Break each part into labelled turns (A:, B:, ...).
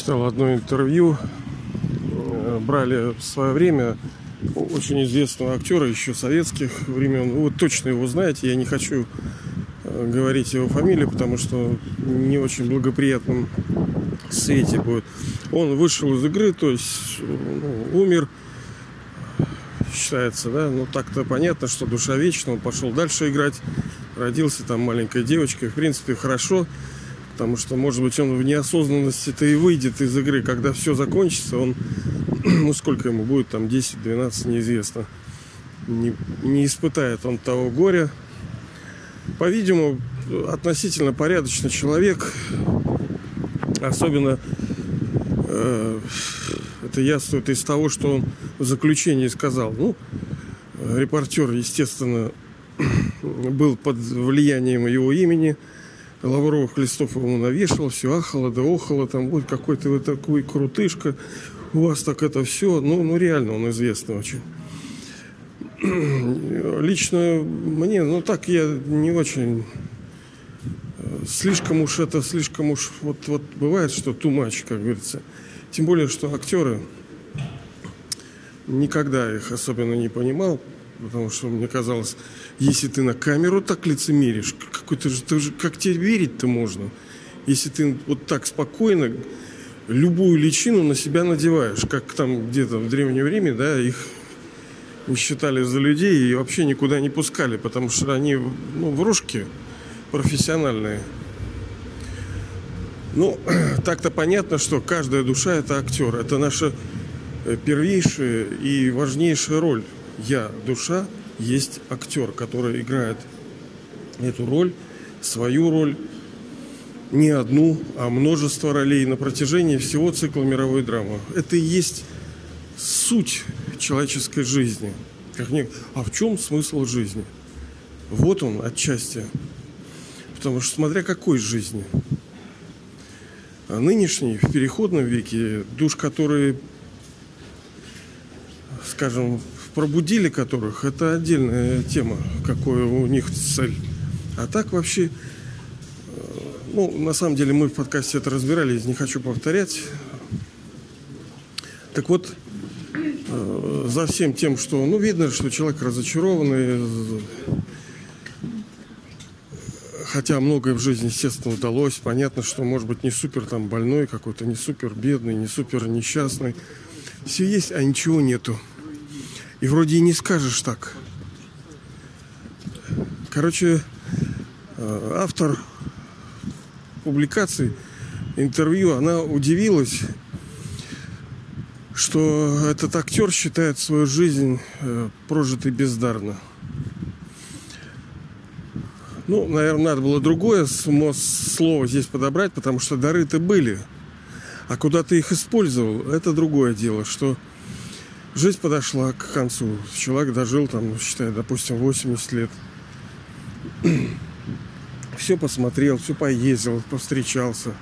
A: читал одно интервью. Э, брали в свое время очень известного актера еще советских времен. Вы точно его знаете. Я не хочу э, говорить его фамилию, потому что не очень благоприятном свете будет. Он вышел из игры, то есть ну, умер, считается, да, ну так-то понятно, что душа вечна, он пошел дальше играть, родился там маленькой девочкой, в принципе, хорошо, потому что, может быть, он в неосознанности-то и выйдет из игры, когда все закончится, он, ну сколько ему будет, там 10-12, неизвестно, не, не испытает он того горя. По-видимому, относительно порядочный человек, особенно э, это яствует из того, что он в заключении сказал. Ну, репортер, естественно, был под влиянием его имени. Лавровых листов ему навешал, все ахало да охало, там вот какой-то вы такой крутышка, у вас так это все, ну, ну реально он известный очень. Лично мне, ну так я не очень слишком уж это, слишком уж вот, вот бывает, что much, как говорится. Тем более, что актеры никогда их особенно не понимал, потому что мне казалось, если ты на камеру так лицемеришь, какой ты же, ты же, как тебе верить-то можно? Если ты вот так спокойно любую личину на себя надеваешь, как там где-то в древнее время, да, их считали за людей и вообще никуда не пускали, потому что они, ну, врушки профессиональные. Ну, так-то понятно, что каждая душа – это актер. Это наша э, первейшая и важнейшая роль. Я, душа, есть актер, который играет эту роль, свою роль, не одну, а множество ролей на протяжении всего цикла мировой драмы. Это и есть суть человеческой жизни. Как не... А в чем смысл жизни? Вот он отчасти. Потому что смотря какой жизни. А нынешний, в переходном веке, душ, которые, скажем, пробудили которых, это отдельная тема, какой у них цель. А так вообще, э, ну, на самом деле мы в подкасте это разбирали, не хочу повторять. Так вот, э, за всем тем, что, ну, видно, что человек разочарованный, хотя многое в жизни, естественно, удалось. Понятно, что, может быть, не супер там больной какой-то, не супер бедный, не супер несчастный. Все есть, а ничего нету. И вроде и не скажешь так. Короче, э, автор публикации, интервью, она удивилась, что этот актер считает свою жизнь э, прожитой бездарно. Ну, наверное, надо было другое слово здесь подобрать, потому что дары-то были. А куда ты их использовал, это другое дело, что жизнь подошла к концу. Человек дожил, там, считай, допустим, 80 лет. Все посмотрел, все поездил, повстречался.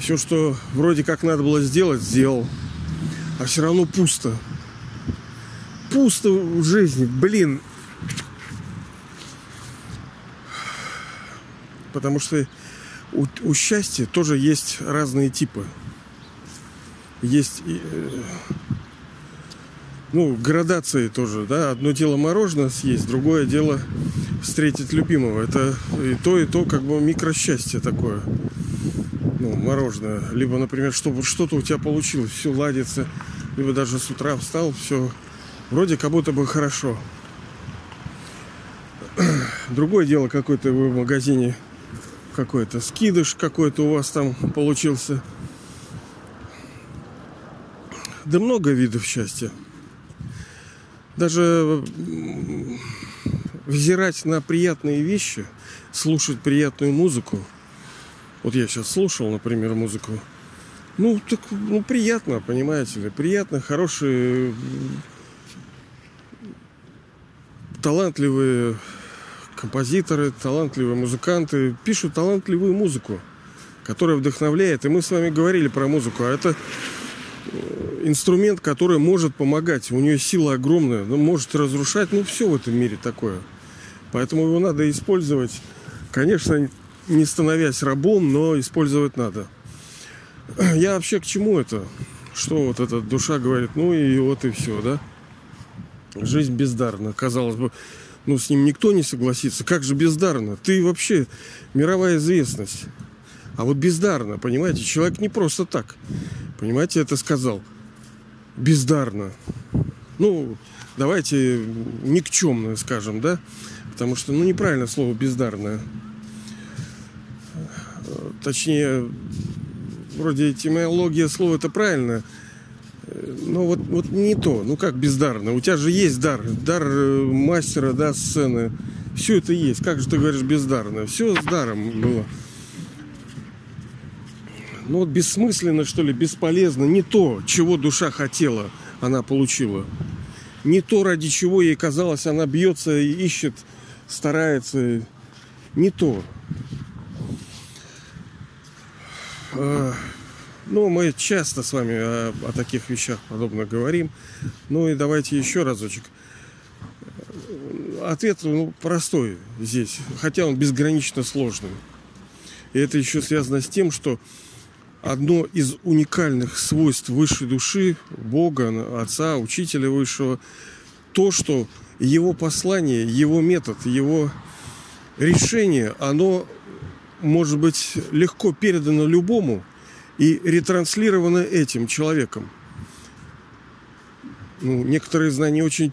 A: Все, что вроде как надо было сделать, сделал. А все равно пусто. Пусто в жизни. Блин, потому что у, у счастья тоже есть разные типы. Есть э, ну, градации тоже, да. Одно дело мороженое съесть, другое дело встретить любимого. Это и то, и то, как бы микросчастье такое. Ну, мороженое. Либо, например, чтобы что-то у тебя получилось, все ладится. Либо даже с утра встал, все вроде как будто бы хорошо. Другое дело, какой-то вы в магазине какой-то скидыш какой-то у вас там получился. Да много видов счастья. Даже взирать на приятные вещи, слушать приятную музыку. Вот я сейчас слушал, например, музыку. Ну, так, ну, приятно, понимаете ли. Приятно, хорошие, талантливые композиторы, талантливые музыканты пишут талантливую музыку, которая вдохновляет. И мы с вами говорили про музыку, а это инструмент, который может помогать. У нее сила огромная, но может разрушать. Ну, все в этом мире такое. Поэтому его надо использовать, конечно, не становясь рабом, но использовать надо. Я вообще к чему это? Что вот эта душа говорит, ну и вот и все, да? Жизнь бездарна. Казалось бы, ну с ним никто не согласится. Как же бездарно? Ты вообще мировая известность. А вот бездарно, понимаете, человек не просто так. Понимаете, это сказал. Бездарно. Ну, давайте никчемно скажем, да? Потому что, ну, неправильно слово бездарное. Точнее, вроде этимология слова это правильно. Но вот, вот не то. Ну как бездарно? У тебя же есть дар. Дар э, мастера, да, сцены. Все это есть. Как же ты говоришь бездарно? Все с даром было ну вот бессмысленно, что ли, бесполезно. Не то, чего душа хотела, она получила. Не то, ради чего ей казалось, она бьется и ищет, старается. Не то. А, ну, мы часто с вами о, о таких вещах подобно говорим. Ну и давайте еще разочек. Ответ ну, простой здесь, хотя он безгранично сложный. И это еще связано с тем, что одно из уникальных свойств высшей души, Бога, Отца, Учителя Высшего, то, что его послание, его метод, его решение, оно может быть легко передано любому и ретранслировано этим человеком. Ну, некоторые знания очень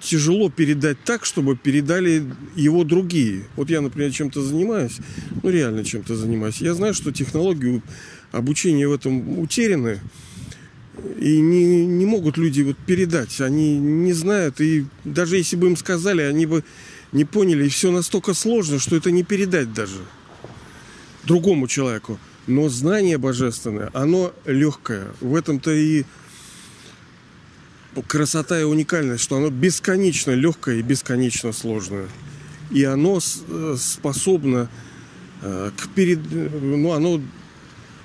A: тяжело передать так, чтобы передали его другие. Вот я, например, чем-то занимаюсь, ну реально чем-то занимаюсь. Я знаю, что технологии обучения в этом утеряны, и не, не могут люди вот передать. Они не знают, и даже если бы им сказали, они бы не поняли. И все настолько сложно, что это не передать даже другому человеку. Но знание божественное, оно легкое. В этом-то и красота и уникальность, что оно бесконечно легкое и бесконечно сложное. И оно э, способно э, к перед... ну, оно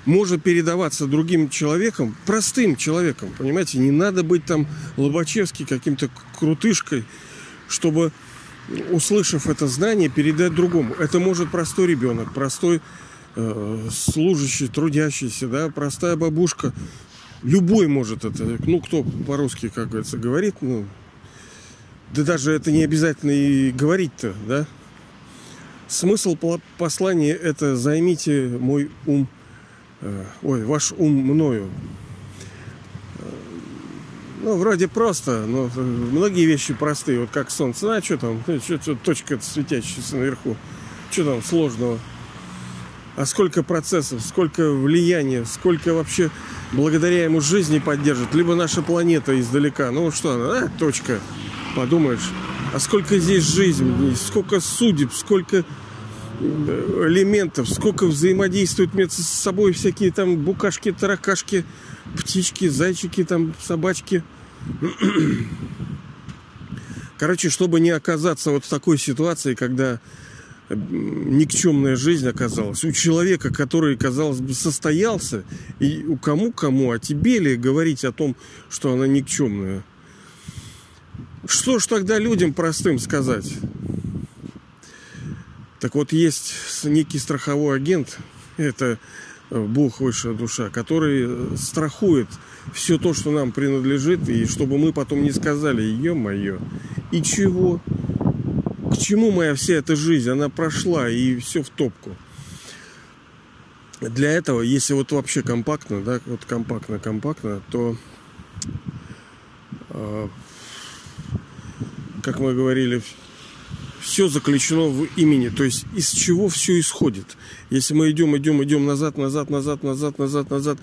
A: может передаваться другим человеком, простым человеком, понимаете, не надо быть там Лобачевский каким-то крутышкой, чтобы, услышав это знание, передать другому. Это может простой ребенок, простой э, служащий, трудящийся, да, простая бабушка, Любой может это. Ну, кто по-русски, как говорится, говорит, ну, да даже это не обязательно и говорить-то, да? Смысл послания это займите мой ум, э, ой, ваш ум мною. Ну, вроде просто, но многие вещи простые, вот как солнце. А что там, ну, что, что точка светящаяся наверху, что там сложного? А сколько процессов, сколько влияния, сколько вообще благодаря ему жизни поддержит, либо наша планета издалека. Ну что она, а, точка, подумаешь. А сколько здесь жизни, сколько судеб, сколько э, элементов, сколько взаимодействуют между собой всякие там букашки, таракашки, птички, зайчики, там собачки. Короче, чтобы не оказаться вот в такой ситуации, когда никчемная жизнь оказалась. У человека, который, казалось бы, состоялся, и у кому-кому, а тебе ли говорить о том, что она никчемная? Что ж тогда людям простым сказать? Так вот, есть некий страховой агент, это э, Бог, высшая душа, который э, страхует все то, что нам принадлежит, и чтобы мы потом не сказали, ё-моё, и чего? Чему моя вся эта жизнь? Она прошла и все в топку. Для этого, если вот вообще компактно, да, вот компактно-компактно, то, э, как мы говорили, все заключено в имени, то есть из чего все исходит. Если мы идем, идем, идем назад, назад, назад, назад, назад, назад,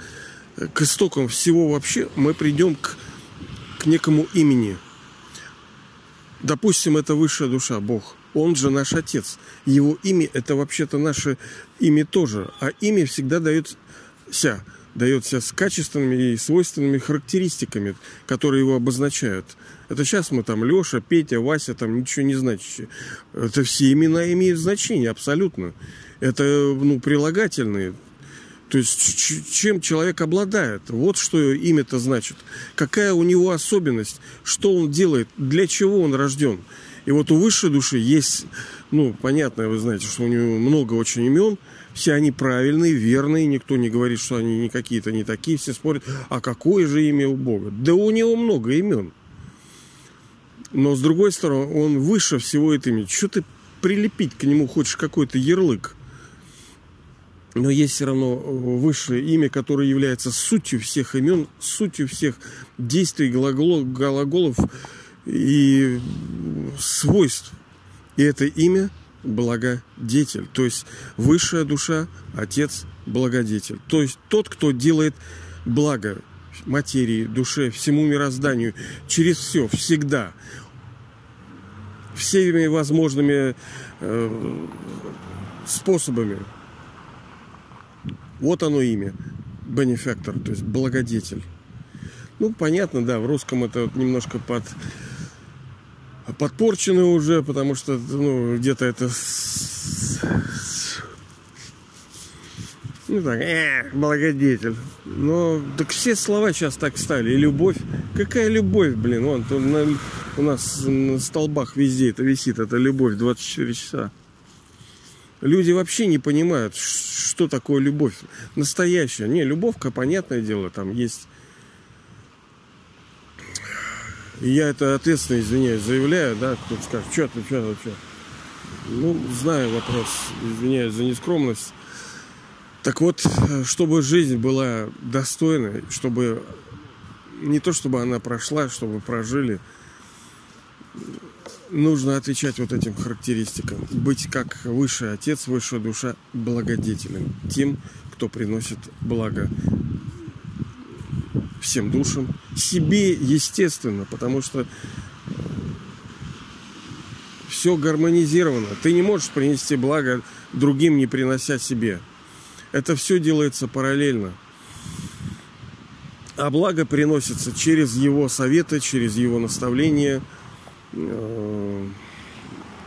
A: к истокам всего вообще, мы придем к, к некому имени – Допустим, это высшая душа, Бог. Он же наш Отец. Его имя – это вообще-то наше имя тоже. А имя всегда дается, дается с качественными и свойственными характеристиками, которые его обозначают. Это сейчас мы там Леша, Петя, Вася, там ничего не значащие. Это все имена имеют значение, абсолютно. Это ну, прилагательные. То есть чем человек обладает. Вот что имя-то значит. Какая у него особенность, что он делает, для чего он рожден. И вот у высшей души есть, ну, понятно, вы знаете, что у него много очень имен, все они правильные, верные, никто не говорит, что они не какие-то не такие, все спорят, а какое же имя у Бога? Да у него много имен. Но с другой стороны, он выше всего этого имени. Что ты прилепить к нему хочешь какой-то ярлык? Но есть все равно высшее имя, которое является сутью всех имен, сутью всех действий, глаголов и свойств. И это имя благодетель. То есть высшая душа, отец благодетель. То есть тот, кто делает благо материи, душе, всему мирозданию, через все, всегда, всеми возможными э, способами. Вот оно имя. Бенефактор, то есть благодетель. Ну, понятно, да, в русском это немножко под подпорчены уже, потому что ну, где-то это ну так, э, благодетель. Но так все слова сейчас так стали. И любовь. Какая любовь, блин? Вон, на, у нас на столбах везде это висит. Это любовь 24 часа. Люди вообще не понимают, что такое любовь. Настоящая. Не, любовка, понятное дело, там есть я это ответственно, извиняюсь, заявляю, да, кто-то скажет, что ты, что ты. Ну, знаю вопрос, извиняюсь за нескромность. Так вот, чтобы жизнь была достойной, чтобы не то, чтобы она прошла, чтобы прожили, нужно отвечать вот этим характеристикам. Быть как высший отец, высшая душа благодетелем. Тем, кто приносит благо всем душам, себе, естественно, потому что все гармонизировано. Ты не можешь принести благо другим, не принося себе. Это все делается параллельно. А благо приносится через его советы, через его наставления, э,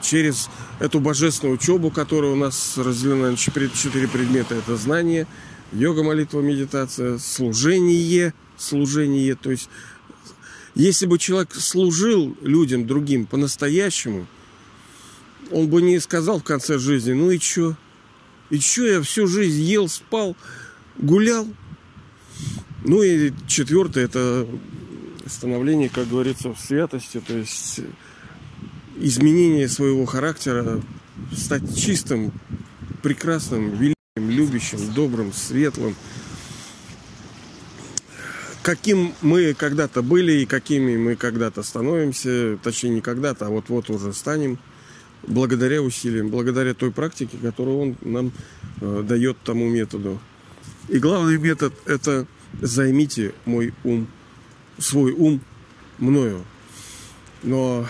A: через эту божественную учебу, которая у нас разделена на четыре предмета. Это знание, йога, молитва, медитация, служение – служение. То есть, если бы человек служил людям другим по-настоящему, он бы не сказал в конце жизни, ну и чё? И чё я всю жизнь ел, спал, гулял? Ну и четвертое, это становление, как говорится, в святости, то есть изменение своего характера, стать чистым, прекрасным, великим, любящим, добрым, светлым, каким мы когда-то были и какими мы когда-то становимся, точнее не когда-то, а вот-вот уже станем, благодаря усилиям, благодаря той практике, которую он нам э, дает тому методу. И главный метод – это займите мой ум, свой ум мною. Но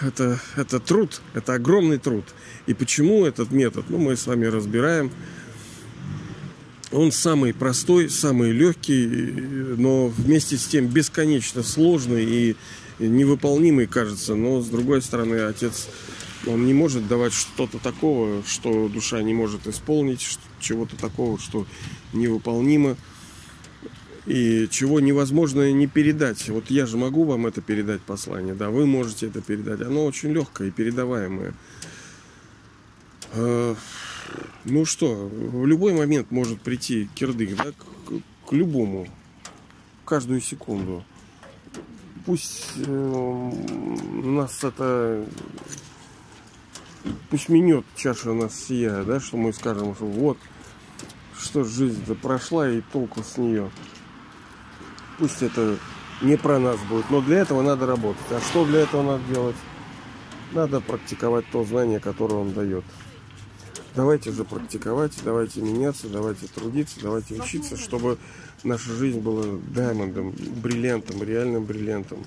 A: это, это труд, это огромный труд. И почему этот метод, ну, мы с вами разбираем – он самый простой, самый легкий, но вместе с тем бесконечно сложный и невыполнимый, кажется. Но с другой стороны, отец, он не может давать что-то такого, что душа не может исполнить, чего-то такого, что невыполнимо и чего невозможно не передать. Вот я же могу вам это передать послание, да, вы можете это передать. Оно очень легкое и передаваемое. Э, ну что, в любой момент может прийти кирдык, да, к, к любому, каждую секунду. Пусть э, нас это, пусть минет чаша нас сия, да, что мы скажем, что вот, что жизнь-то прошла и толку с нее. Пусть это не про нас будет, но для этого надо работать. А что для этого надо делать? Надо практиковать то знание, которое он дает. Давайте же практиковать, давайте меняться, давайте трудиться, давайте учиться, чтобы наша жизнь была даймондом, бриллиантом, реальным бриллиантом.